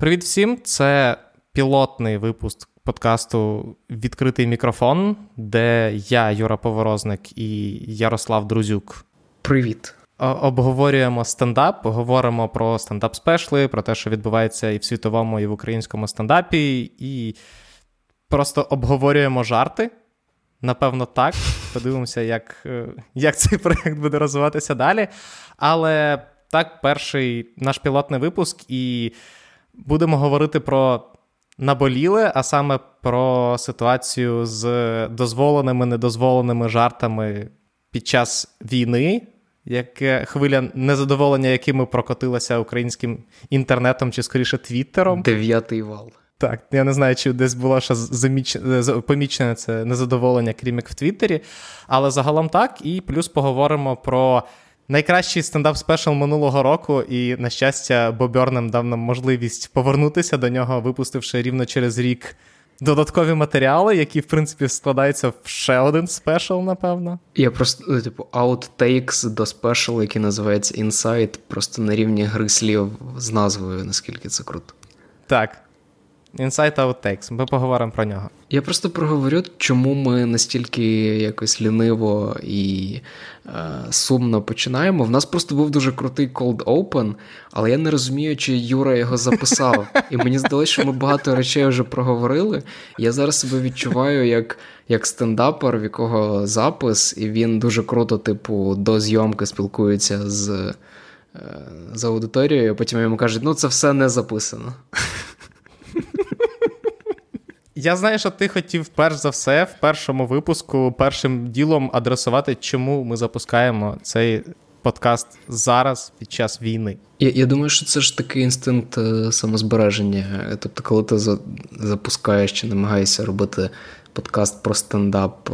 Привіт всім! Це пілотний випуск подкасту Відкритий мікрофон, де я, Юра Поворозник і Ярослав Друзюк. Привіт. Обговорюємо стендап, говоримо про стендап-спешли, про те, що відбувається і в світовому, і в українському стендапі, і просто обговорюємо жарти. Напевно, так. Подивимося, як е, як цей проєкт буде розвиватися далі. Але так, перший наш пілотний випуск, і будемо говорити про наболіле, а саме про ситуацію з дозволеними, недозволеними жартами під час війни. Яке хвиля незадоволення, якими прокотилася українським інтернетом чи скоріше твіттером. Дев'ятий вал. Так, я не знаю, чи десь було ще заміч... помічене це незадоволення, крім як в Твіттері. Але загалом так. І плюс поговоримо про найкращий стендап спешл минулого року. І, на щастя, Бобернем дав нам можливість повернутися до нього, випустивши рівно через рік. Додаткові матеріали, які, в принципі, складаються в ще один спешл, напевно. Я просто, ну, типу, outtakes до спешл, який називається Insight, просто на рівні гри слів з назвою, наскільки це круто. Так. Insight Outtakes, ми поговоримо про нього. Я просто проговорю, чому ми настільки якось ліниво і е, сумно починаємо. В нас просто був дуже крутий cold open, але я не розумію, чи Юра його записав. І мені здалося, що ми багато речей вже проговорили. Я зараз себе відчуваю як як стендапер, в якого запис, і він дуже круто, типу, до зйомки спілкується з, е, з аудиторією, потім йому кажуть, ну це все не записано. Я знаю, що ти хотів перш за все в першому випуску першим ділом адресувати, чому ми запускаємо цей подкаст зараз під час війни. Я я думаю, що це ж такий інстинкт е, самозбереження. Тобто, коли ти запускаєш чи намагаєшся робити подкаст про стендап е,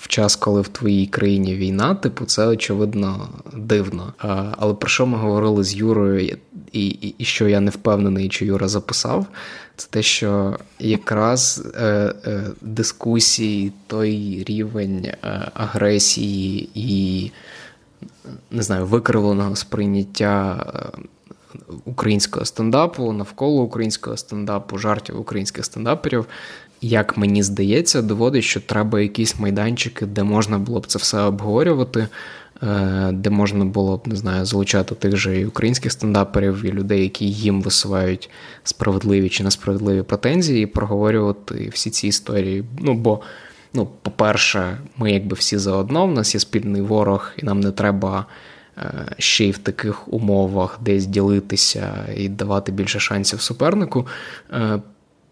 в час, коли в твоїй країні війна, типу, це очевидно дивно. Але про що ми говорили з Юрою, і, і, і що я не впевнений, чи Юра записав, це те, що якраз е, е, дискусії, той рівень е, агресії і не знаю, викривленого сприйняття. Українського стендапу навколо українського стендапу, жартів українських стендаперів як мені здається, доводить, що треба якісь майданчики, де можна було б це все обговорювати, е, де можна було б не знаю, залучати тих же і українських стендаперів, і людей, які їм висувають справедливі чи несправедливі претензії, і проговорювати всі ці історії. Ну бо. Ну, по-перше, ми якби всі заодно, в нас є спільний ворог, і нам не треба ще й в таких умовах десь ділитися і давати більше шансів супернику. Е,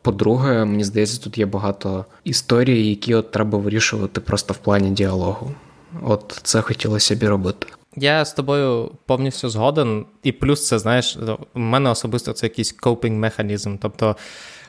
по-друге, мені здається, тут є багато історій, які от треба вирішувати просто в плані діалогу. От це хотілося б робити. Я з тобою повністю згоден, і плюс це знаєш, у мене особисто це якийсь копінг механізм. Тобто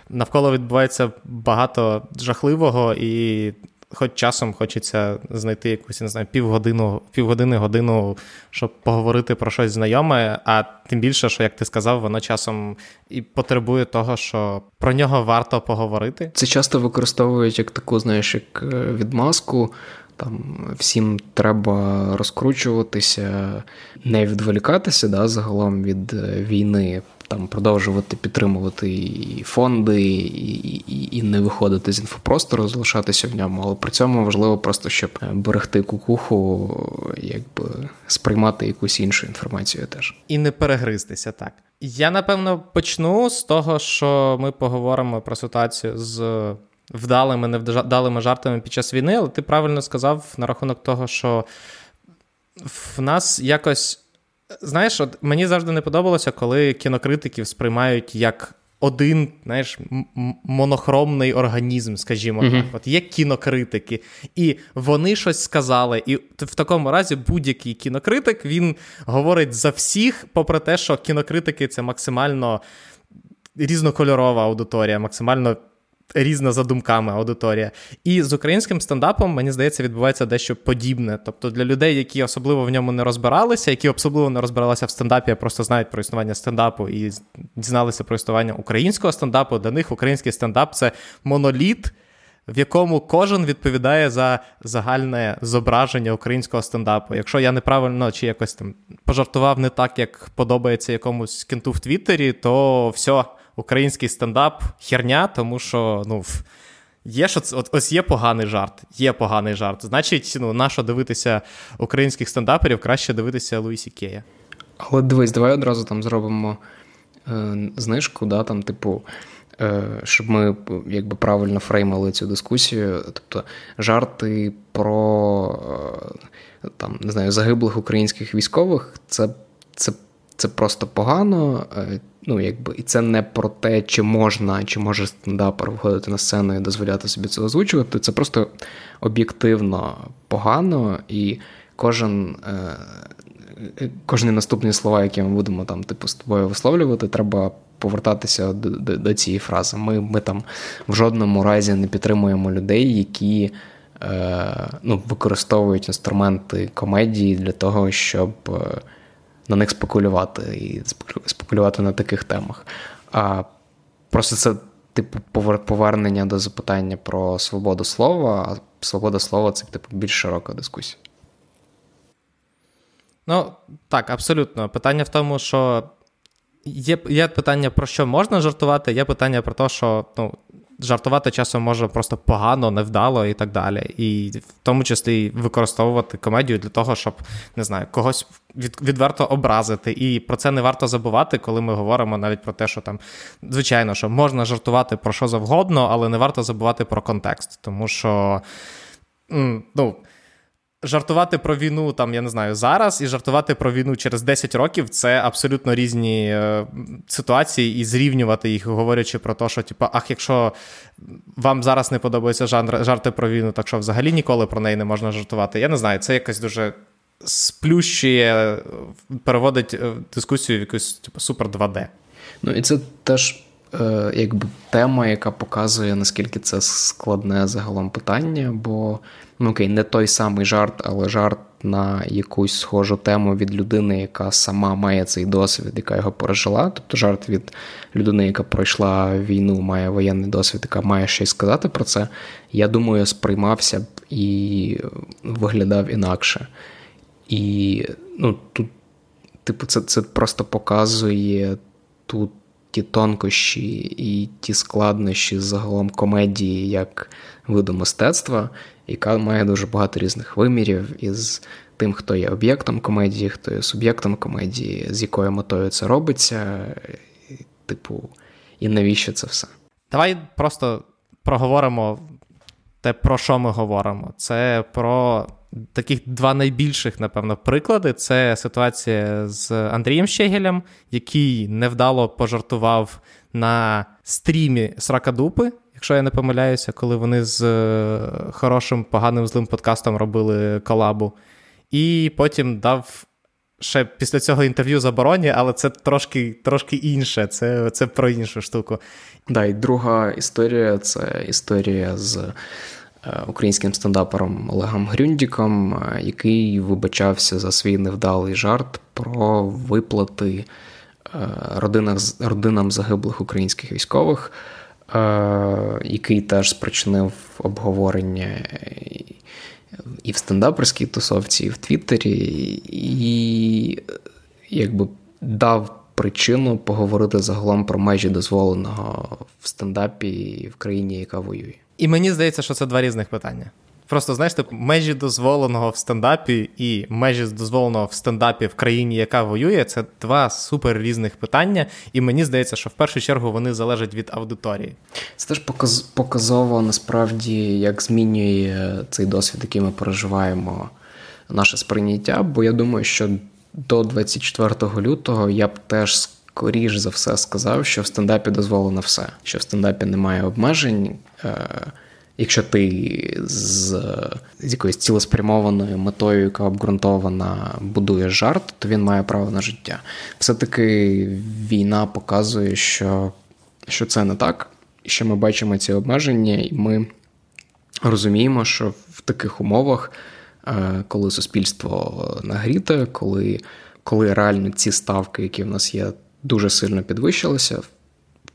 навколо відбувається багато жахливого, і хоч часом хочеться знайти якусь не знаю, півгодину, півгодини, годину, щоб поговорити про щось знайоме. А тим більше, що як ти сказав, воно часом і потребує того, що про нього варто поговорити. Це часто використовують як таку, знаєш, як е, відмазку. Там всім треба розкручуватися, не відволікатися да, загалом від е, війни, там продовжувати підтримувати і фонди, і, і, і не виходити з інфопростору, залишатися в ньому. Але при цьому важливо просто, щоб берегти кукуху, якби сприймати якусь іншу інформацію теж. І не перегризтися так. Я напевно почну з того, що ми поговоримо про ситуацію з. Вдалими, невдалими жартами під час війни, але ти правильно сказав на рахунок того, що в нас якось Знаєш, от мені завжди не подобалося, коли кінокритиків сприймають як один, знаєш, монохромний організм, скажімо uh-huh. так. От є кінокритики, і вони щось сказали. І в такому разі будь-який кінокритик він говорить за всіх, попри те, що кінокритики це максимально різнокольорова аудиторія, максимально різна за думками аудиторія. І з українським стендапом, мені здається, відбувається дещо подібне. Тобто для людей, які особливо в ньому не розбиралися, які особливо не розбиралися в стендапі, а просто знають про існування стендапу і дізналися про існування українського стендапу, для них український стендап це моноліт. В якому кожен відповідає за загальне зображення українського стендапу. Якщо я неправильно чи якось там пожартував не так, як подобається якомусь кенту в Твіттері, то все, український стендап херня, тому що, ну. Є що от, ось є поганий жарт, є поганий жарт. Значить, ну, нащо дивитися українських стендаперів, краще дивитися Луїсі Кея. Але дивись, давай одразу там зробимо е, знижку, да, там, типу, е, щоб ми якби правильно фреймили цю дискусію. Тобто жарти про е, там, не знаю, загиблих українських військових це, це, це просто погано. Е, ну, якби, І це не про те, чи можна, чи може стендапер виходити на сцену і дозволяти собі це озвучувати. Це просто об'єктивно погано, і кожен. Е, кожні наступні слова, які ми будемо там, типу, з тобою висловлювати, треба повертатися до до, до цієї фрази. Ми ми там в жодному разі не підтримуємо людей, які е, ну, використовують інструменти комедії для того, щоб е, на них спекулювати і спекулювати на таких темах. А просто це. Типу, повернення до запитання про свободу слова, а свобода слова це типу більш широка дискусія. Ну, так, абсолютно. Питання в тому, що є є питання, про що можна жартувати, є питання про те, що ну, жартувати часом може просто погано, невдало і так далі. І в тому числі використовувати комедію для того, щоб не знаю, когось від, відверто образити. І про це не варто забувати, коли ми говоримо навіть про те, що там, звичайно, що можна жартувати про що завгодно, але не варто забувати про контекст. Тому що. ну, Жартувати про війну, там, я не знаю, зараз, і жартувати про війну через 10 років це абсолютно різні е, ситуації, і зрівнювати їх, говорячи про те, що, типу, ах, якщо вам зараз не подобаються жанр, жарти про війну, так що взагалі ніколи про неї не можна жартувати. Я не знаю, це якось дуже сплющує, переводить е, дискусію в якусь типу, супер 2D. Ну, і це теж. Е, якби тема, яка показує, наскільки це складне загалом питання, бо ну окей, не той самий жарт, але жарт на якусь схожу тему від людини, яка сама має цей досвід, яка його пережила. Тобто жарт від людини, яка пройшла війну, має воєнний досвід, яка має щось сказати про це. Я думаю, сприймався б і виглядав інакше. І ну, тут, типу, це, це просто показує тут ті тонкощі і ті складнощі загалом комедії як виду мистецтва, яка має дуже багато різних вимірів із тим, хто є об'єктом комедії, хто є суб'єктом комедії, з якою метою це робиться, типу, і навіщо це все? Давай просто проговоримо те, про що ми говоримо. Це про таких два найбільших, напевно, приклади це ситуація з Андрієм Щегелем, який невдало пожартував на стрімі Сракадупи, якщо я не помиляюся, коли вони з е, хорошим, поганим злим подкастом робили колабу. І потім дав. Ще після цього інтерв'ю забороні, але це трошки трошки інше, це це про іншу штуку. Да, і друга історія це історія з українським стендапером Олегом Грюндіком, е, який вибачався за свій невдалий жарт про виплати е, родинах, родинам загиблих українських військових, який теж спричинив обговорення і в стендаперській тусовці, і в Твіттері, і якби дав. Причину поговорити загалом про межі дозволеного в стендапі в країні, яка воює. І мені здається, що це два різних питання. Просто знаєш, типу, межі дозволеного в стендапі і межі дозволеного в стендапі в країні, яка воює, це два супер різних питання. І мені здається, що в першу чергу вони залежать від аудиторії. Це теж показ, показово насправді, як змінює цей досвід, який ми переживаємо, наше сприйняття. Бо я думаю, що до 24 лютого я б теж скоріш за все сказав, що в стендапі дозволено все, що в стендапі немає обмежень. Е, якщо ти з з якоюсь цілеспрямованою метою, яка обґрунтована, будує жарт, то він має право на життя. Все-таки війна показує, що, що це не так, що ми бачимо ці обмеження, і ми розуміємо, що в таких умовах, е, коли суспільство нагріте, коли, коли реально ці ставки, які в нас є, дуже сильно підвищилися,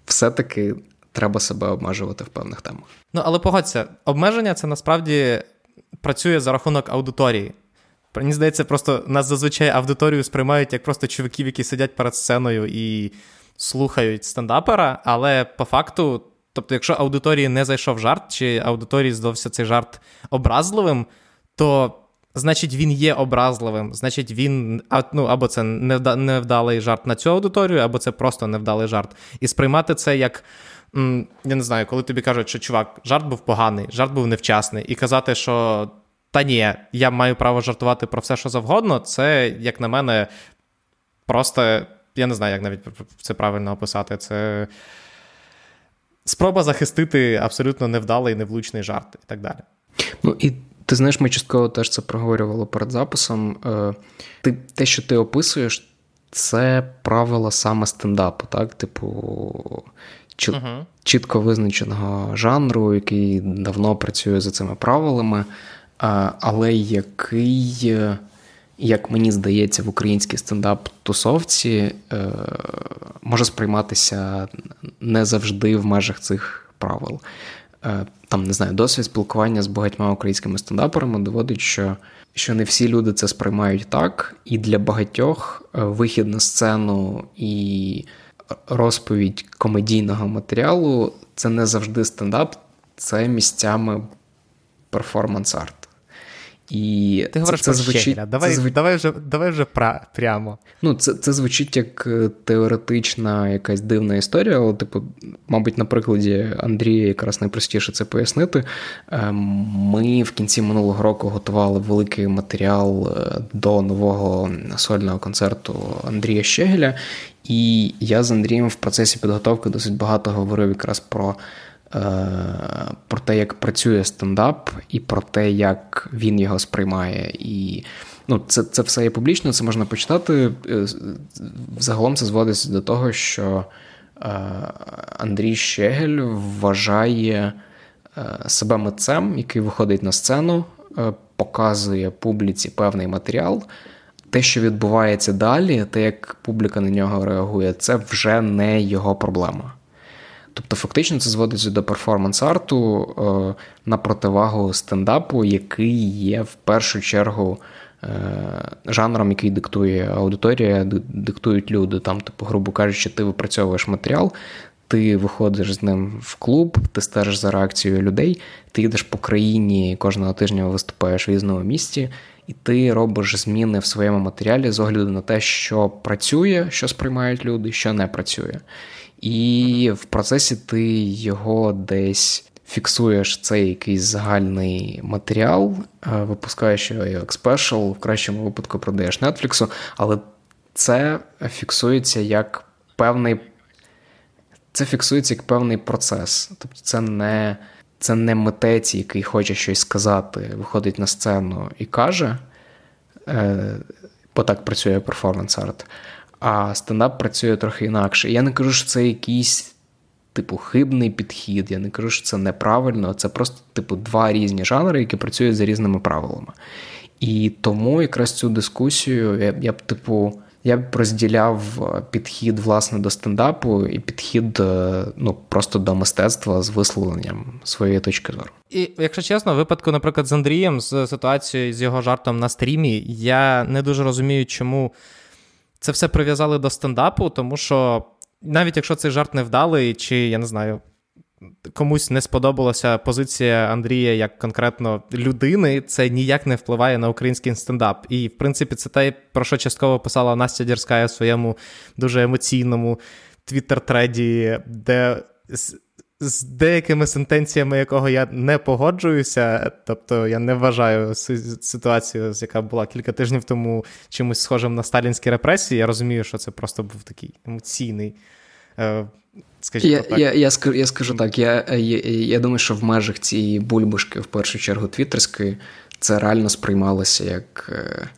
все-таки треба себе обмежувати в певних темах. Ну, але погодься, обмеження це насправді працює за рахунок аудиторії. Мені здається, просто нас зазвичай аудиторію сприймають як просто чуваків, які сидять перед сценою і слухають стендапера, але по факту, тобто, якщо аудиторії не зайшов жарт, чи аудиторії здався цей жарт образливим, то значить він є образливим. Значить, він ну, або це невдалий жарт на цю аудиторію, або це просто невдалий жарт. І сприймати це як. Я не знаю, коли тобі кажуть, що чувак, жарт був поганий, жарт був невчасний, і казати, що та ні, я маю право жартувати про все, що завгодно, це, як на мене, просто я не знаю, як навіть це правильно описати. Це спроба захистити абсолютно невдалий, невлучний жарт і так далі. Ну і ти знаєш, ми частково теж це проговорювали перед записом. Е, ти, Те, що ти описуєш, це правила саме стендапу, так? Типу, чіт, uh-huh. чітко визначеного жанру, який давно працює за цими правилами, але який як мені здається, в українській стендап-тусовці е, може сприйматися не завжди в межах цих правил. Е, там не знаю, досвід спілкування з багатьма українськими стендаперами доводить, що що не всі люди це сприймають так, і для багатьох е, вихід на сцену і розповідь комедійного матеріалу це не завжди стендап, це місцями перформанс-арт. І Ти говориш це, про звучить, Щегеля. Давай це звуч... давай вже давай вже пра... прямо. Ну, Це це звучить як е, теоретична якась дивна історія, але, типу, мабуть, на прикладі Андрія якраз найпростіше це пояснити. Е, ми в кінці минулого року готували великий матеріал е, до нового сольного концерту Андрія Щегеля, і я з Андрієм в процесі підготовки досить багато говорив якраз про. Е, про те, як працює стендап, і про те, як він його сприймає. І ну, це це все є публічно, це можна почитати. Е, загалом це зводиться до того, що е, Андрій Щегель вважає себе митцем, який виходить на сцену, показує публіці певний матеріал. Те, що відбувається далі, те, як публіка на нього реагує, це вже не його проблема. Тобто, фактично, це зводиться до перформанс-арту е, на противагу стендапу, який є в першу чергу е, жанром, який диктує аудиторія, диктують люди. Там, типу, грубо кажучи, ти випрацьовуєш матеріал. Ти виходиш з ним в клуб, ти стежиш за реакцією людей, ти їдеш по країні кожного тижня виступаєш в різному місці, і ти робиш зміни в своєму матеріалі з огляду на те, що працює, що сприймають люди, що не працює. І в процесі ти його десь фіксуєш цей якийсь загальний матеріал, е, випускаєш його як спешл, в кращому випадку продаєш Netflix, але це фіксується як певний. Це фіксується як певний процес. Тобто це не це не митець, який хоче щось сказати, виходить на сцену і каже, е, бо так працює перформанс-арт а стендап працює трохи інакше. Я не кажу, що це якийсь, типу, хибний підхід, я не кажу, що це неправильно, це просто, типу, два різні жанри, які працюють за різними правилами. І тому якраз цю дискусію я, я б, типу. Я б розділяв підхід власне до стендапу і підхід е, ну просто до мистецтва з висловленням своєї точки зору. І якщо чесно, в випадку, наприклад, з Андрієм, з ситуацією з його жартом на стрімі, я не дуже розумію, чому це все прив'язали до стендапу, тому що навіть якщо цей жарт невдалий, чи я не знаю. Комусь не сподобалася позиція Андрія як конкретно людини, це ніяк не впливає на український стендап. І, в принципі, це те, про що частково писала Настя Дірська в своєму дуже емоційному твіттер-треді, де з деякими сентенціями, якого я не погоджуюся, тобто я не вважаю ситуацію, яка була кілька тижнів тому чимось схожим на сталінські репресії. Я розумію, що це просто був такий емоційний. Е, скажімо я так. Я, я, скажу, я скажу так, я, я я, думаю, що в межах цієї бульбашки, в першу чергу, твіттерської, це реально сприймалося як е,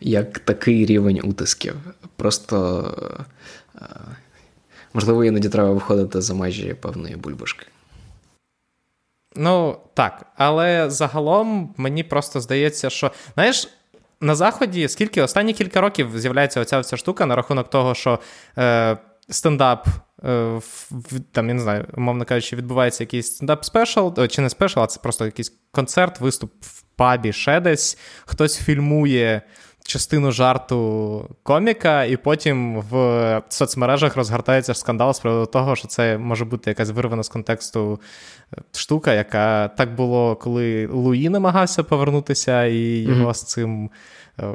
як такий рівень утисків. Просто е, Можливо, іноді треба виходити за межі певної бульбашки. Ну, так. Але загалом мені просто здається, що, знаєш, на Заході скільки останні кілька років з'являється оця вся штука на рахунок того, що е, стендап. Е, там, я не знаю, умовно кажучи, відбувається якийсь стендап special, чи не special, а це просто якийсь концерт, виступ в пабі, ще десь. Хтось фільмує частину жарту коміка, і потім в соцмережах розгортається скандал з приводу того, що це може бути якась вирвана з контексту е, штука, яка так було, коли Луї намагався повернутися, і його mm-hmm. з цим. Е,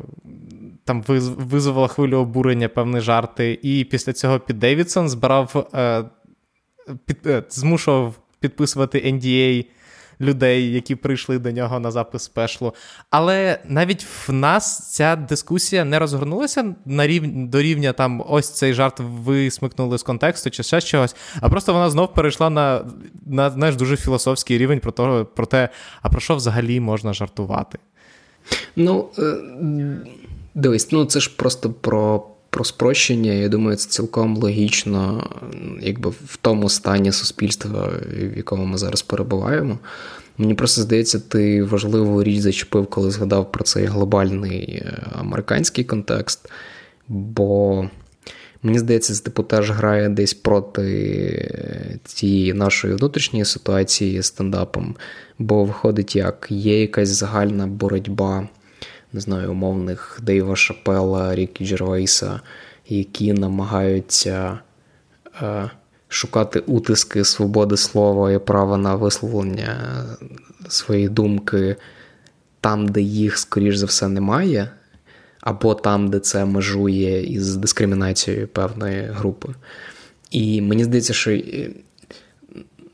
там визвала хвилю обурення певні жарти, і після цього Піт Девідсон збирав, е, під, змушував підписувати NDA людей, які прийшли до нього на запис special у. Але навіть в нас ця дискусія не розгорнулася на рівні до рівня там ось цей жарт висмикнули з контексту чи ще чогось, а просто вона знов перейшла на на знаєш, дуже філософський рівень про, того, про те, а про що взагалі можна жартувати. Ну, е, дивись, ну це ж просто про. Про спрощення, я думаю, це цілком логічно, якби в тому стані суспільства, в якому ми зараз перебуваємо. Мені просто здається, ти важливу річ зачепив, коли згадав про цей глобальний е, американський контекст. Бо мені здається, це типу теж грає десь проти цієї нашої внутрішньої ситуації з стендапом. Бо виходить, як є якась загальна боротьба не знаю, умовних Дейва Шапела, Рікі Джервейса, які намагаються е, шукати утиски свободи слова і права на висловлення своєї думки там, де їх, скоріш за все, немає, або там, де це межує із дискримінацією певної групи. І мені здається, що е,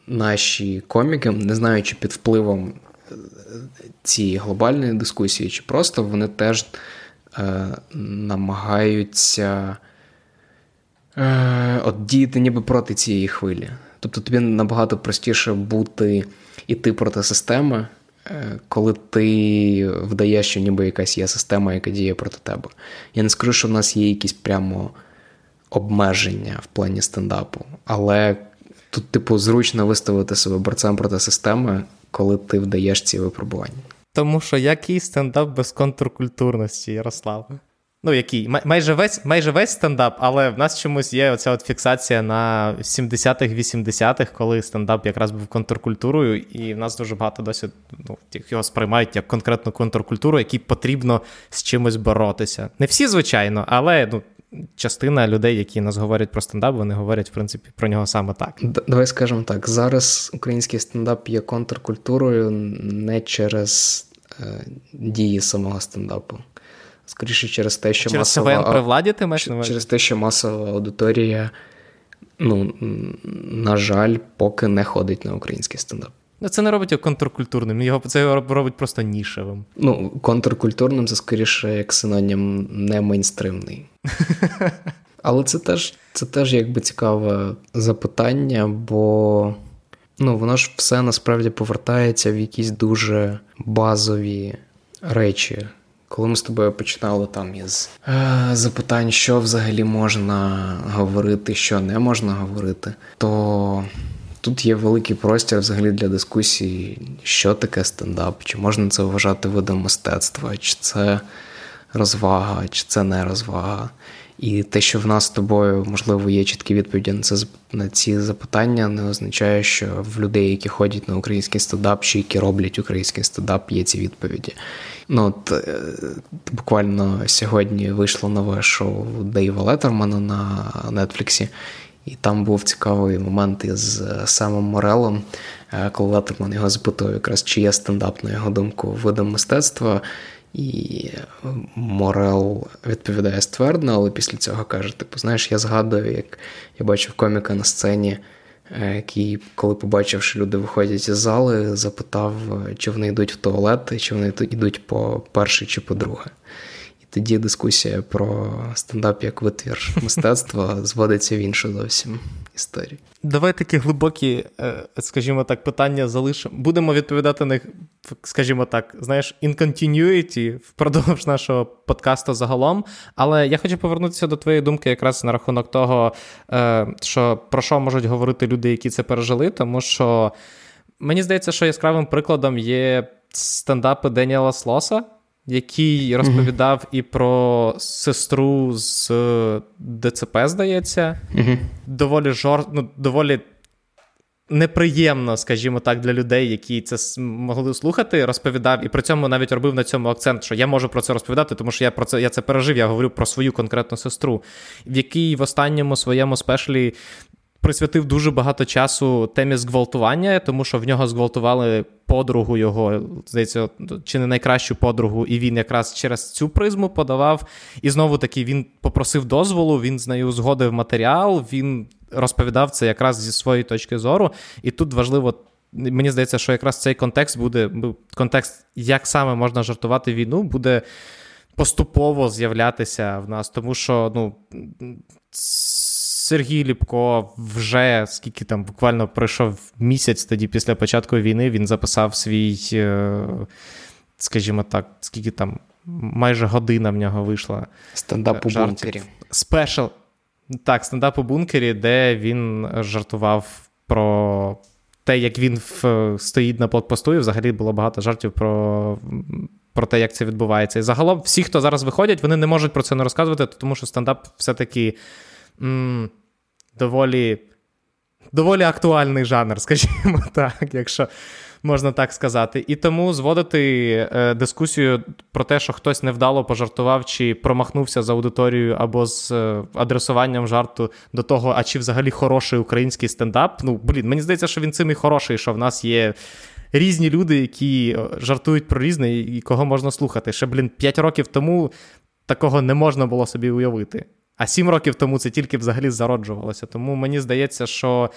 наші коміки, не знаю, чи під впливом цієї глобальної дискусії, чи просто вони теж е, намагаються е, от діяти ніби проти цієї хвилі. Тобто тобі набагато простіше бути іти проти системи, е, коли ти вдаєш, що ніби якась є система, яка діє проти тебе. Я не скажу, що в нас є якісь прямо обмеження в плані стендапу, але тут, типу, зручно виставити себе борцем проти системи, коли ти вдаєш ці випробування. Тому що який стендап без контркультурності, Ярослав? Ну, який? Майже весь майже весь стендап, але в нас чомусь є оця от фіксація на 70-х, 80-х, коли стендап якраз був контркультурою, і в нас дуже багато досі ну, його сприймають як конкретну контркультуру, якій потрібно з чимось боротися. Не всі, звичайно, але ну, частина людей, які нас говорять про стендап, вони говорять, в принципі, про нього саме так. Давай скажемо так: зараз український стендап є контркультурою не через е, дії самого стендапу. Скоріше через те, що через масова при владі ти маєш через те, що масова аудиторія, ну, на жаль, поки не ходить на український стендап. Ну, це не робить його контркультурним, його це його робить просто нішевим. Ну, контркультурним це скоріше як синонім не мейнстримний. Але це теж це теж якби цікаве запитання, бо ну, воно ж все насправді повертається в якісь дуже базові речі. Коли ми з тобою починали там із е, запитань, що взагалі можна говорити, що не можна говорити, то тут є великий простір взагалі для дискусії, що таке стендап, чи можна це вважати видом мистецтва, чи це розвага, чи це не розвага. І те, що в нас з тобою, можливо, є чіткі відповіді на це на ці запитання, не означає, що в людей, які ходять на український стендап, чи які роблять український стендап, є ці відповіді. Ну, от, е, Буквально сьогодні вийшло нове шоу Дейва Леттермана на Нетфліксі, і там був цікавий момент із е, самим Морелом, е, коли Леттерман його запитував, якраз чи є стендап, на його думку, видом мистецтва. І Морел відповідає ствердно, але після цього каже: типу, знаєш, я згадую, як я бачив коміка на сцені, е, який, коли побачив, що люди виходять із зали, запитав, чи вони йдуть в туалет, чи вони йдуть по перше чи по друге. Тоді дискусія про стендап як витвір мистецтва зводиться в іншу зовсім історії. Давай такі глибокі, е, скажімо так, питання залишимо. Будемо відповідати на них, скажімо так, знаєш, in continuity впродовж нашого подкасту загалом. Але я хочу повернутися до твоєї думки, якраз на рахунок того, е, що про що можуть говорити люди, які це пережили, тому що мені здається, що яскравим прикладом є стендапи Деніела Слоса який розповідав mm-hmm. і про сестру з ДЦП, здається, mm-hmm. доволі жор... ну, доволі неприємно, скажімо так, для людей, які це могли слухати, розповідав, і при цьому навіть робив на цьому акцент, що я можу про це розповідати, тому що я про це я це пережив. Я говорю про свою конкретну сестру, в якій в останньому своєму спешлі. Присвятив дуже багато часу темі зґвалтування, тому що в нього зґвалтували подругу його, здається, чи не найкращу подругу, і він якраз через цю призму подавав. І знову таки він попросив дозволу, він з нею згодив матеріал, він розповідав це якраз зі своєї точки зору. І тут важливо, мені здається, що якраз цей контекст буде, контекст, як саме можна жартувати війну, буде поступово з'являтися в нас, тому що ну. Сергій Ліпко вже скільки там буквально пройшов місяць тоді після початку війни, він записав свій, е, скажімо так, скільки там майже година в нього вийшла. Стендап у бункері. Спешл. Так, стендап у бункері, де він жартував про те, як він в, стоїть на блокпосту, і взагалі було багато жартів про. Про те, як це відбувається. І загалом, всі, хто зараз виходять, вони не можуть про це не розказувати, тому що стендап все-таки м, доволі доволі актуальний жанр, скажімо так, якщо можна так сказати. І тому зводити е, дискусію про те, що хтось невдало пожартував чи промахнувся з аудиторією або з е, адресуванням жарту до того, а чи взагалі хороший український стендап. Ну, блін, мені здається, що він цим і хороший, що в нас є. Різні люди, які е, жартують про різне і кого можна слухати. Ще, блін, 5 років тому такого не можна було собі уявити. А сім років тому це тільки взагалі зароджувалося. Тому мені здається, що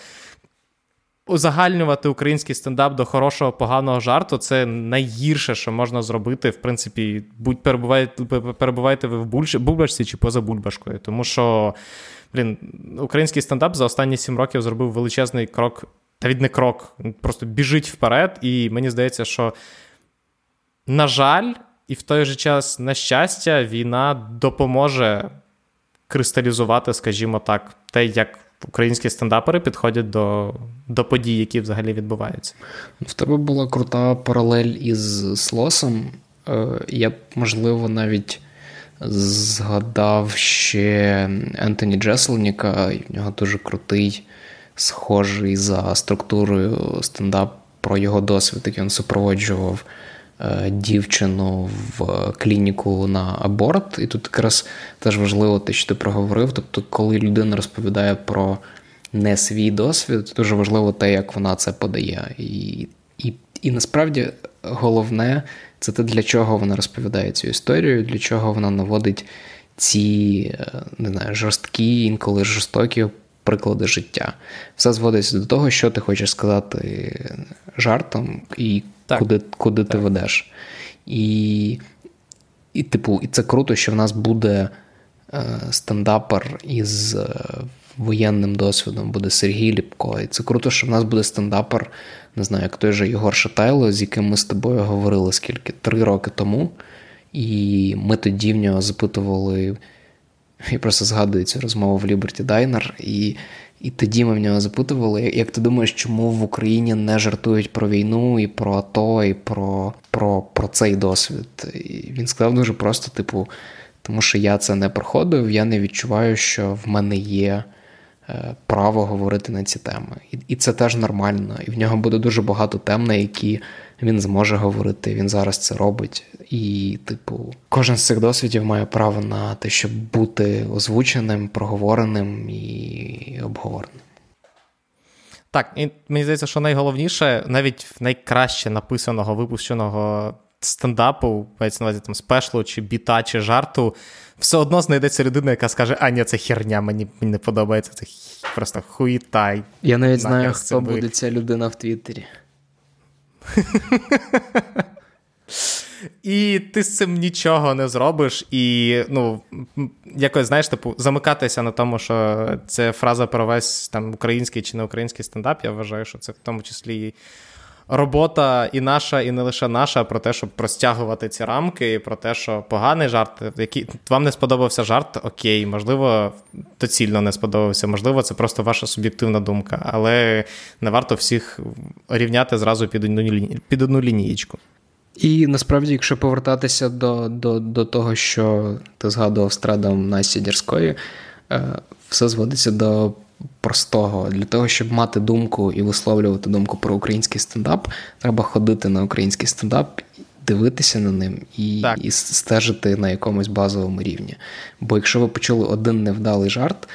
узагальнювати український стендап до хорошого, поганого жарту це найгірше, що можна зробити. В принципі, будь перебуваєте, перебуваєте ви в бульбашці чи поза бульбашкою. Тому що, блін, український стендап за останні сім років зробив величезний крок, та від не крок, просто біжить вперед. І мені здається, що, на жаль, і в той же час, на щастя, війна допоможе кристалізувати, скажімо так, те, як українські стендапери підходять до до подій, які взагалі відбуваються. В тебе була крута паралель із Слосом. Е, я б, можливо, навіть згадав ще Ентоні Джеселніка, в нього дуже крутий, схожий за структурою стендап про його досвід, який він супроводжував. Е, дівчину в клініку на аборт, і тут якраз теж важливо те, що ти проговорив. Тобто, коли людина розповідає про не свій досвід, дуже важливо те, як вона це подає. І, і, І насправді головне це те, для чого вона розповідає цю історію, для чого вона наводить ці е, не знаю, жорсткі, інколи жорстокі. Приклади життя. Все зводиться до того, що ти хочеш сказати жартом, і так. куди куди так. ти ведеш. І, і, типу, і це круто, що в нас буде е, стендапер із е, воєнним досвідом, буде Сергій Ліпко. І це круто, що в нас буде стендапер, не знаю, як той же Єгор Шатайло, з яким ми з тобою говорили скільки? Три роки тому. І ми тоді в нього запитували. Я просто згадую цю розмову в Liberty Diner, і і тоді ми в нього запитували, як ти думаєш, чому в Україні не жартують про війну і про АТО, і про про, про цей досвід? І Він сказав дуже просто: типу, тому що я це не проходив, я не відчуваю, що в мене є е, право говорити на ці теми. І, і це теж нормально. І в нього буде дуже багато тем, на які він зможе говорити. Він зараз це робить. І, типу, кожен з цих досвідів має право на те, щоб бути озвученим, проговореним і обговореним. Так, і мені здається, що найголовніше, навіть в найкраще написаного, випущеного стендапу, мається на увазі там спешлу, чи біта, чи жарту, все одно знайдеться людина, яка скаже, а ні, це херня, мені мені не подобається, це просто хуїтай. Я навіть знаю, хто буде ця людина в Твіттері. І ти з цим нічого не зробиш, і ну, якось знаєш, типу, замикатися на тому, що це фраза про весь там український чи не український стендап. Я вважаю, що це в тому числі робота і наша, і не лише наша, про те, щоб простягувати ці рамки, і про те, що поганий жарт, який вам не сподобався жарт, окей, можливо, доцільно не сподобався, можливо, це просто ваша суб'єктивна думка, але не варто всіх рівняти зразу під одну під одну лінієчку. І насправді, якщо повертатися до до, до того, що ти згадував страдом Насті Дірської, е, все зводиться до простого. Для того, щоб мати думку і висловлювати думку про український стендап, треба ходити на український стендап. Дивитися на ним і і стежити на якомусь базовому рівні. Бо якщо ви почули один невдалий жарт,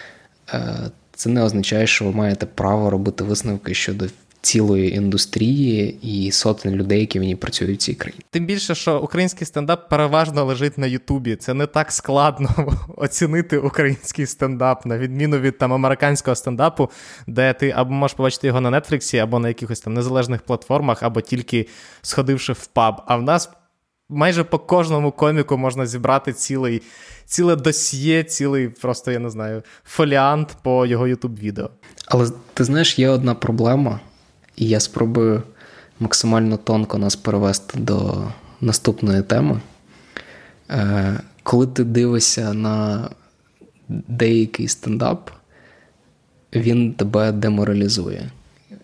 е, це не означає, що ви маєте право робити висновки щодо цілої індустрії і сотень людей, які в ній працюють в цій країні. Тим більше, що український стендап переважно лежить на Ютубі. Це не так складно оцінити український стендап, на відміну від там американського стендапу, де ти або можеш побачити його на Нетфліксі, або на якихось там незалежних платформах, або тільки сходивши в паб. А в нас. Майже по кожному коміку можна зібрати цілий, ціле досьє, цілий, просто я не знаю, фоліант по його ютуб відео. Але ти знаєш, є одна проблема, і я спробую максимально тонко нас перевести до наступної теми. Е, коли ти дивишся на деякий стендап, він тебе деморалізує.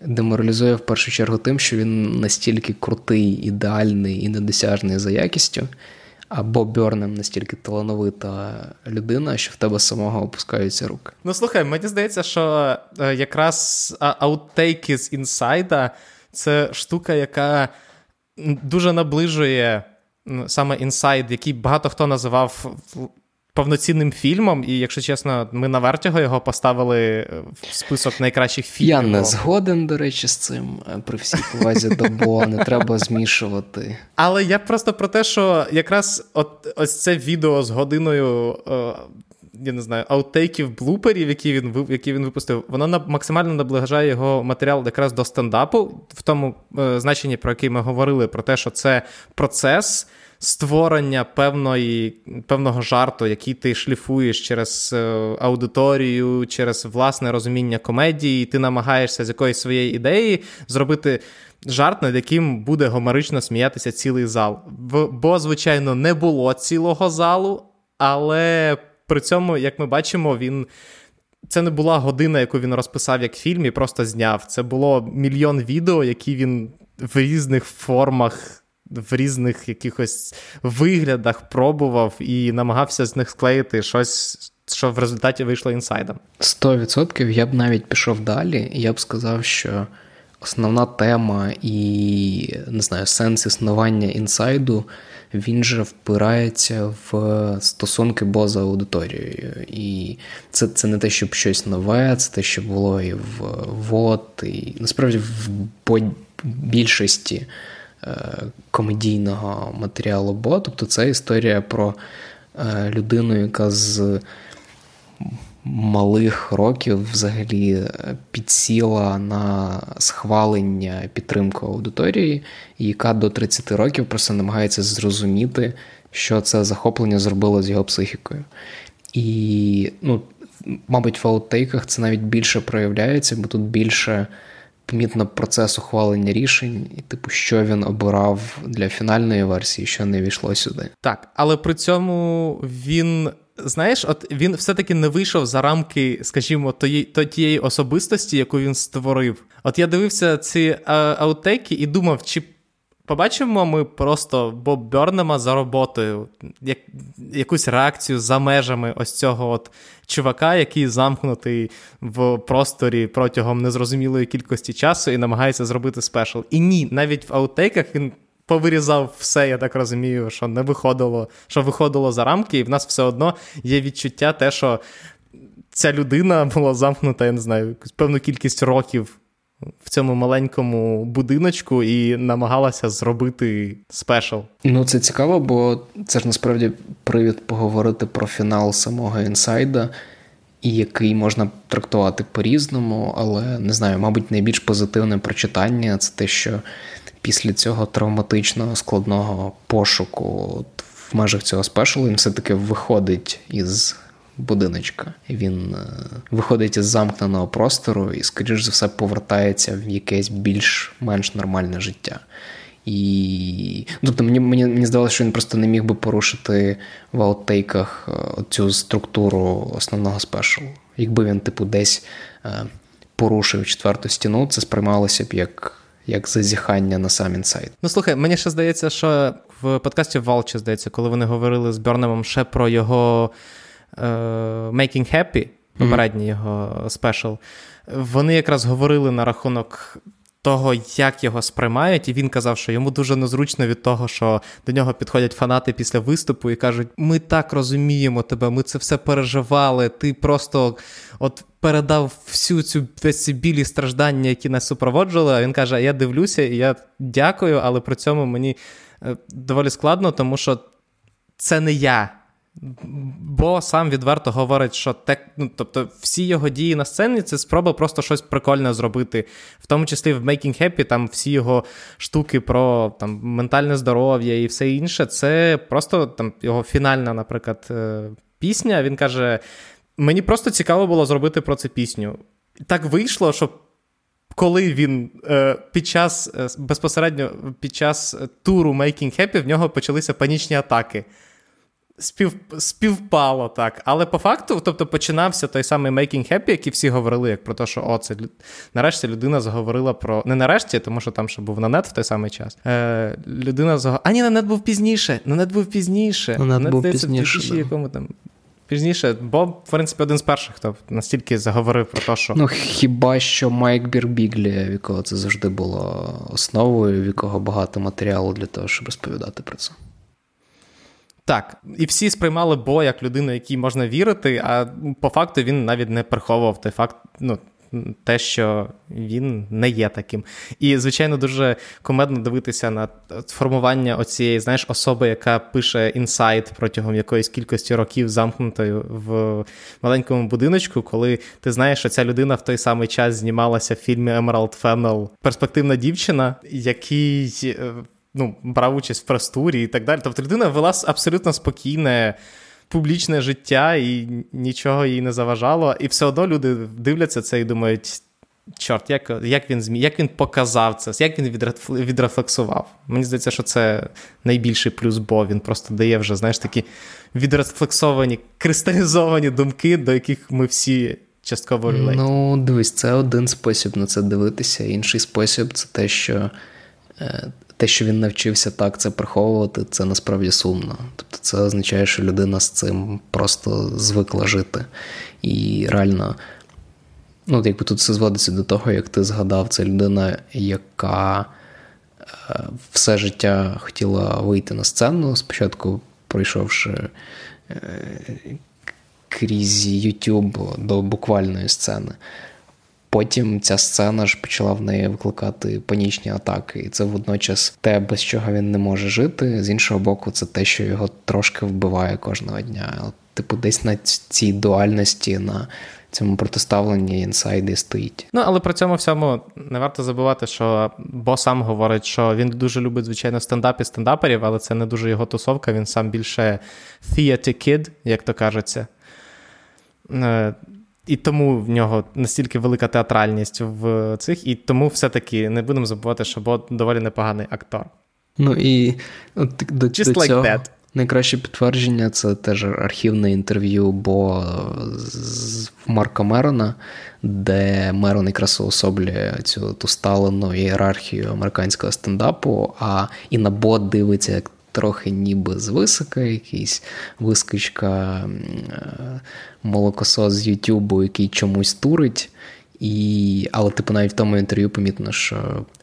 Деморалізує в першу чергу тим, що він настільки крутий, ідеальний і недосяжний за якістю, а Боб Бьорнем настільки талановита людина, що в тебе самого опускаються руки. Ну слухай, мені здається, що е, якраз аутейки з інсайда це штука, яка дуже наближує саме інсайд, який багато хто називав повноцінним фільмом, і, якщо чесно, ми на Вертіго його поставили е, в список найкращих фільмів. Я не згоден, до речі, з цим е, при всій повазі до Бо, не треба змішувати. Але я просто про те, що якраз от ось це відео з годиною. Е, я не знаю, аутейків, блуперів, які він які він випустив, воно максимально наближає його матеріал якраз до стендапу, в тому е, значенні, про який ми говорили, про те, що це процес створення певної, певного жарту, який ти шліфуєш через е, аудиторію, через власне розуміння комедії, і ти намагаєшся з якоїсь своєї ідеї зробити. Жарт, над яким буде гомерично сміятися цілий зал. Бо, звичайно, не було цілого залу, але при цьому, як ми бачимо, він. Це не була година, яку він розписав як фільм і просто зняв. Це було мільйон відео, які він в різних формах в різних якихось виглядах пробував і намагався з них склеїти щось, що в результаті вийшло інсайдом. Сто відсотків я б навіть пішов далі, я б сказав, що основна тема і не знаю, сенс існування інсайду. Він же впирається в стосунки боза аудиторією. І це це не те, щоб щось нове, це те, що було і в ВОД, і насправді в більшості комедійного матеріалу Бо. Тобто це історія про е, людину, яка з малих років взагалі підсіла на схвалення підтримку аудиторії, яка до 30 років просто намагається зрозуміти, що це захоплення зробило з його психікою. І, ну, мабуть, в аутейках це навіть більше проявляється, бо тут більше помітно процес ухвалення рішень, і типу, що він обирав для фінальної версії, що не війшло сюди. Так, але при цьому він. Знаєш, от він все-таки не вийшов за рамки, скажімо, тої, тієї особистості, яку він створив. От я дивився ці аутейки і думав, чи побачимо ми просто Боб Бьорнема за роботою, як, якусь реакцію за межами ось цього от чувака, який замкнутий в просторі протягом незрозумілої кількості часу і намагається зробити спешл. І ні, навіть в аутейках він. Повирізав все, я так розумію, що не виходило, що виходило за рамки, і в нас все одно є відчуття, те, що ця людина була замкнута, я не знаю, певну кількість років в цьому маленькому будиночку і намагалася зробити спешл. Ну, це цікаво, бо це ж насправді привід поговорити про фінал самого інсайда, який можна трактувати по-різному, але не знаю, мабуть, найбільш позитивне прочитання це те, що після цього травматичного складного пошуку в межах цього спешалу він все-таки виходить із будиночка. Він е, виходить із замкненого простору і, скоріш за все, повертається в якесь більш-менш нормальне життя. І ну, тобто мені мені, мені здавалося, що він просто не міг би порушити в аутейках е, цю структуру основного спешалу. Якби він, типу, десь е, порушив четверту стіну, це сприймалося б як як зазіхання на сам інсайт. Ну слухай, мені ще здається, що в подкасті Валче, здається, коли вони говорили з Бернемом ще про його Making Happy. попередній його спешл, вони якраз говорили на рахунок того, як його сприймають, і він казав, що йому дуже незручно від того, що до нього підходять фанати після виступу і кажуть: ми так розуміємо тебе, ми це все переживали. Ти просто от передав всю цю весь ці білі страждання, які нас супроводжували. А він каже: Я дивлюся, і я дякую, але при цьому мені е, доволі складно, тому що це не я. Бо сам відверто говорить, що те, ну, тобто всі його дії на сцені це спроба просто щось прикольне зробити. В тому числі в Making Happy, там всі його штуки про там, ментальне здоров'я і все інше. Це просто там його фінальна, наприклад, е, пісня. Він каже: мені просто цікаво було зробити про це пісню. Так вийшло, що. Коли він е, під час е, безпосередньо під час туру Making Happy в нього почалися панічні атаки спів, співпало так. Але по факту, тобто, починався той самий Making Happy, який всі говорили, як про те, що о, це нарешті людина заговорила про. Не нарешті, тому що там ще був нанет в той самий час. Е, Людина заговорила. А ні, нанет був пізніше. Нанет був пізніше. Нанет був пізніше. Да. якому там. Пізніше, бо, в принципі, один з перших, хто настільки заговорив про те, що. Ну, хіба що Майк Бірбіглі, в якого це завжди було основою, в якого багато матеріалу для того, щоб розповідати про це. Так, і всі сприймали Бо як людину, якій можна вірити, а по факту він навіть не приховував той факт, ну, те, що він не є таким. І, звичайно, дуже комедно дивитися на формування оцієї, знаєш, особи, яка пише інсайт протягом якоїсь кількості років замкнутою в маленькому будиночку, коли ти знаєш, що ця людина в той самий час знімалася в фільмі Емералд Феннел Перспективна дівчина, який. Ну, брав участь в прес-турі і так далі. Тобто людина вела абсолютно спокійне. Публічне життя і нічого їй не заважало, і все одно люди дивляться це і думають: чорт, як як він змі, як він показав це, як він відрефлексував. Мені здається, що це найбільший плюс, бо він просто дає вже, знаєш, такі відрефлексовані, кристалізовані думки, до яких ми всі частково релейт. Ну, дивись, це один спосіб на це дивитися. Інший спосіб це те, що е, те, що він навчився так це приховувати, це насправді сумно. Тобто це означає, що людина з цим просто звикла жити. І реально, ну, якби тут все зводиться до того, як ти згадав, це людина, яка е, все життя хотіла вийти на сцену, спочатку пройшовши. Е, крізь YouTube до буквальної сцени. Потім ця сцена ж почала в неї викликати панічні атаки, і це водночас те, без чого він не може жити. З іншого боку, це те, що його трошки вбиває кожного дня. Типу, десь на цій дуальності, на цьому протиставленні інсайди стоїть. Ну але при цьому всьому не варто забувати, що Бо сам говорить, що він дуже любить, звичайно, стендап і стендаперів, але це не дуже його тусовка. Він сам більше theater kid, як то кажеться. І тому в нього настільки велика театральність в цих, і тому все-таки не будемо забувати, що Бот доволі непоганий актор. Ну і от, до, Just до like цього that. найкраще підтвердження це теж архівне інтерв'ю Бо з Марка Мерона, де Мерон якраз уособлює цю ту сталену ієрархію американського стендапу, а і на Бот дивиться як трохи ніби з висока, якийсь вискочка е, молокосос з Ютубу, який чомусь турить. І... Але, типу, навіть в тому інтерв'ю помітно, що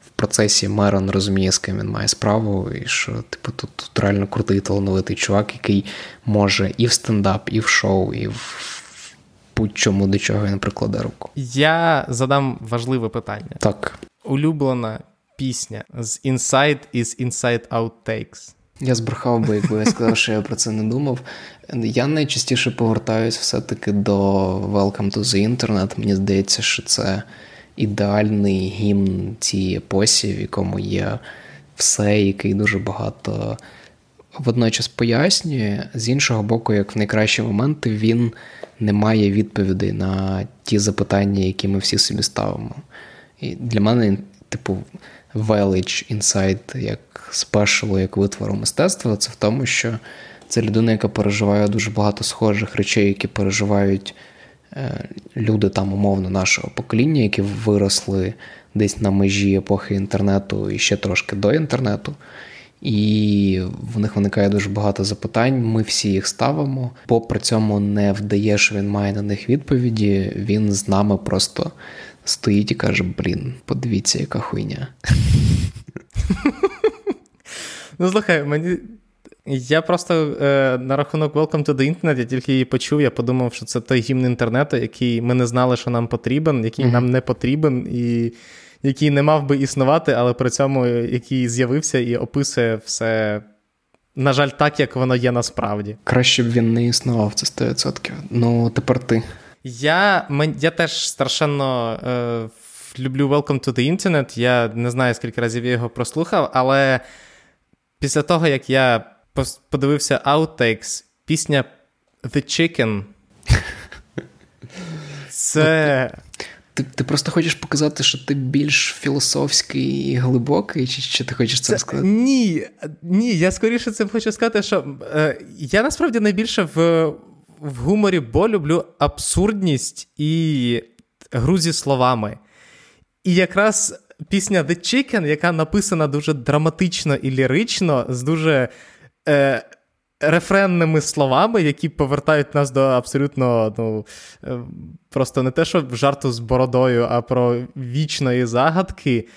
в процесі Мерон розуміє, з ким він має справу, і що, типу, тут, тут реально крутий талановитий чувак, який може і в стендап, і в шоу, і в будь-чому до чого він прикладе руку. Я задам важливе питання. Так. Улюблена пісня з Inside is Inside Outtakes. Я збрехав би, якби я сказав, що я про це не думав. Я найчастіше повертаюсь все-таки до Welcome to the Internet. Мені здається, що це ідеальний гімн цієї епосі, в якому є все, який дуже багато водночас пояснює. З іншого боку, як в найкращі моменти, він не має відповідей на ті запитання, які ми всі собі ставимо. І для мене, типу, велич інсайт як спешалу, як витвору мистецтва, це в тому, що це людина, яка переживає дуже багато схожих речей, які переживають е, люди там, умовно, нашого покоління, які виросли десь на межі епохи інтернету і ще трошки до інтернету. і в них виникає дуже багато запитань. Ми всі їх ставимо. Бо при цьому не вдає, що він має на них відповіді. Він з нами просто стоїть і каже: Блін, подивіться, яка хуйня. Ну, слухай, мені. Я просто е, на рахунок Welcome to the Internet, я тільки її почув, я подумав, що це той гімн інтернету, який ми не знали, що нам потрібен, який mm-hmm. нам не потрібен, і який не мав би існувати, але при цьому який з'явився і описує все, на жаль, так, як воно є насправді. Краще б він не існував, це 100%. Ну, тепер ти. Я я теж страшенно е, люблю Welcome to the Internet. Я не знаю, скільки разів я його прослухав, але після того, як я подивився Outtakes, пісня The Chicken. Це. Ти ти просто хочеш показати, що ти більш філософський і глибокий, чи чи ти хочеш це, це сказати? Ні, ні, я скоріше це хочу сказати, що е, я насправді найбільше в в гуморі бо люблю абсурдність і гру зі словами. І якраз пісня The Chicken, яка написана дуже драматично і лірично, з дуже е, рефренними словами, які повертають нас до абсолютно ну, е, просто не те, що жарту з бородою, а про вічної загадки.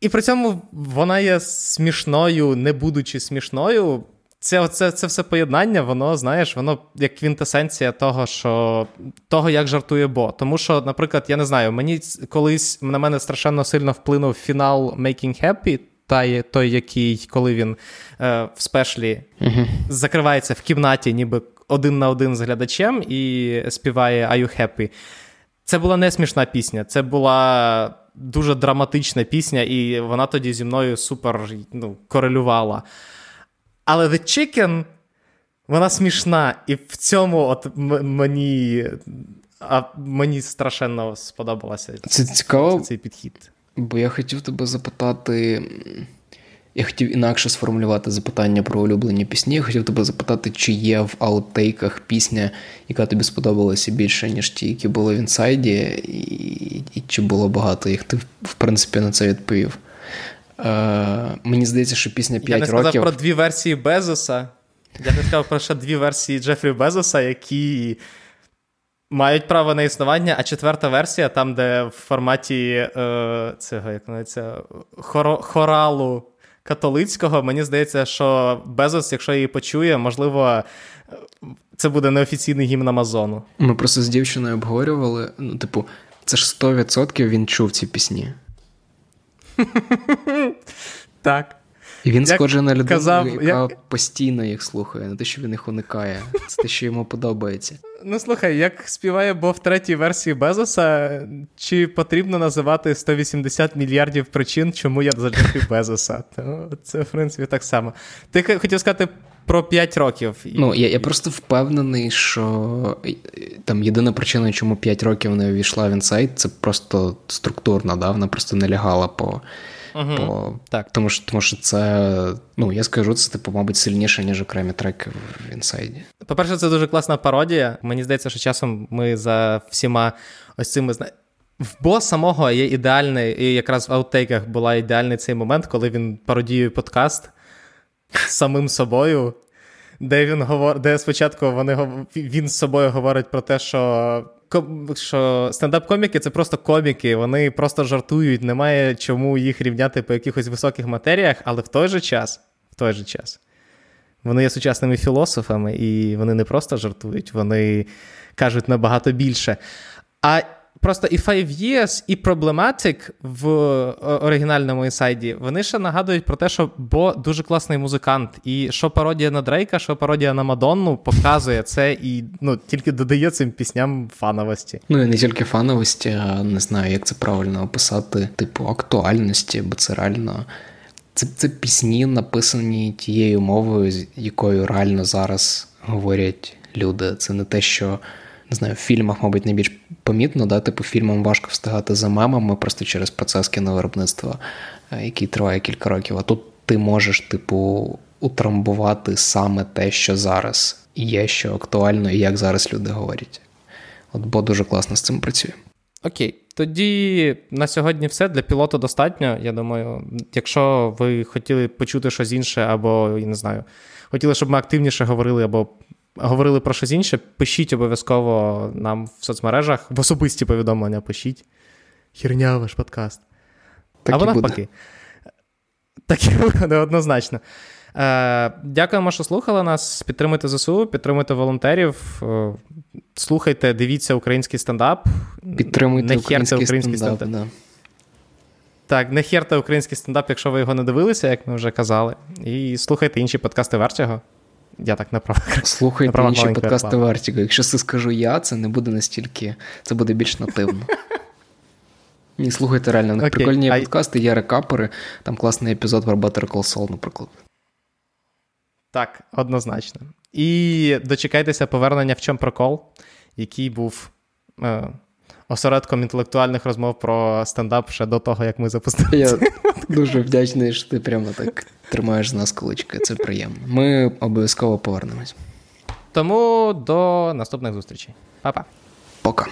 І при цьому вона є смішною, не будучи смішною. Це це, це все поєднання, воно, знаєш, воно як квінтесенція того, що того, як жартує Бо. Тому що, наприклад, я не знаю, мені колись на мене страшенно сильно вплинув фінал Making Happy, та той, який, коли він е, в спешлі uh-huh. закривається в кімнаті, ніби один на один з глядачем, і співає «Are you happy?». Це була не смішна пісня, це була дуже драматична пісня, і вона тоді зі мною супер ну, корелювала. Але The Chicken, вона смішна, і в цьому от мені а мені страшенно сподобалося це цікаво, цей підхід. Бо я хотів тебе запитати. Я хотів інакше сформулювати запитання про улюблені пісні. Я хотів тебе запитати, чи є в аутейках пісня, яка тобі сподобалася більше, ніж ті, які були в інсайді, і, і чи було багато їх. Ти, в принципі, на це відповів. Е, Мені здається, що пісня 5 років... Я не сказав про дві версії Безоса. Я не сказав про ще дві версії Джефрі Безоса, які мають право на існування, а четверта версія, там, де в форматі е, цього, як називається, хоро, хоралу католицького, мені здається, що Безос, якщо її почує, можливо. Це буде неофіційний гімн Амазону. Ми просто з дівчиною обговорювали. Ну, типу, це ж 100% він чув ці пісні. Так. І він схожий на людину, казав, яка як... постійно їх слухає, не те, що він їх уникає. Це те, що йому подобається. Ну слухай, як співає Бо в третій версії Безоса, чи потрібно називати 180 мільярдів причин, чому я залюблю Безоса? То це, в принципі, так само. Ти хотів сказати про 5 років. Ну, я я просто впевнений, що там єдина причина, чому 5 років не увійшла в інсайт, це просто структурна, да? вона просто не лягала по. Угу. По... Так. Тому що тому що це, ну, я скажу, це, типу, мабуть, сильніше, ніж окремі треки в інсайді. По-перше, це дуже класна пародія. Мені здається, що часом ми за всіма ось цими в Бо самого є ідеальний, і якраз в аутейках була ідеальний цей момент, коли він пародіює подкаст самим собою, де він говор... де спочатку вони він з собою говорить про те, що що стендап-коміки це просто коміки, вони просто жартують, немає чому їх рівняти по якихось високих матеріях, але в той же час, в той же час, вони є сучасними філософами, і вони не просто жартують, вони кажуть набагато більше. А Просто і Five Years, і Problematic в оригінальному інсайді, вони ще нагадують про те, що Бо дуже класний музикант. І що пародія на Дрейка, що пародія на Мадонну показує це і ну, тільки додає цим пісням фановості. Ну і не тільки фановості, а не знаю, як це правильно описати, типу актуальності, бо це реально. Це, це пісні, написані тією мовою, якою реально зараз говорять люди. Це не те, що не знаю, в фільмах, мабуть, найбільш помітно, да, типу фільмам важко встигати за мемами просто через процес кіновиробництва, е, який триває кілька років. А тут ти можеш, типу, утрамбувати саме те, що зараз є, що актуально, і як зараз люди говорять. От бо дуже класно з цим працює. Окей. Тоді на сьогодні все для пілоту достатньо. Я думаю, якщо ви хотіли почути щось інше, або я не знаю, хотіли, щоб ми активніше говорили, або говорили про щось інше, пишіть обов'язково нам в соцмережах, в особисті повідомлення пишіть. Хірня ваш подкаст. Так або навпаки. буде. Так і буде однозначно. Е, Дякуємо, що слухали нас. Підтримуйте ЗСУ, підтримуйте волонтерів, е, слухайте, дивіться український стендап. Підтримуйте не український, український стендап. стендап. Да. Так, не херте український стендап, якщо ви його не дивилися, як ми вже казали. І слухайте інші подкасти Вертіго. Я так не прав. Слухайте інші подкасти. Вертіго. Якщо це скажу я, це не буде настільки, це буде більш нативно. Ні, слухайте реально, них прикольні й- подкасти, є рекапери, там класний епізод про Better Call Saul, наприклад. Так, однозначно. І дочекайтеся повернення в чому прокол, який був е, осередком інтелектуальних розмов про стендап ще до того, як ми запустили. Я дуже вдячний, що ти прямо так тримаєш з нас кулички. Це приємно. Ми обов'язково повернемось. Тому до наступних зустрічей. Па-па. Пока.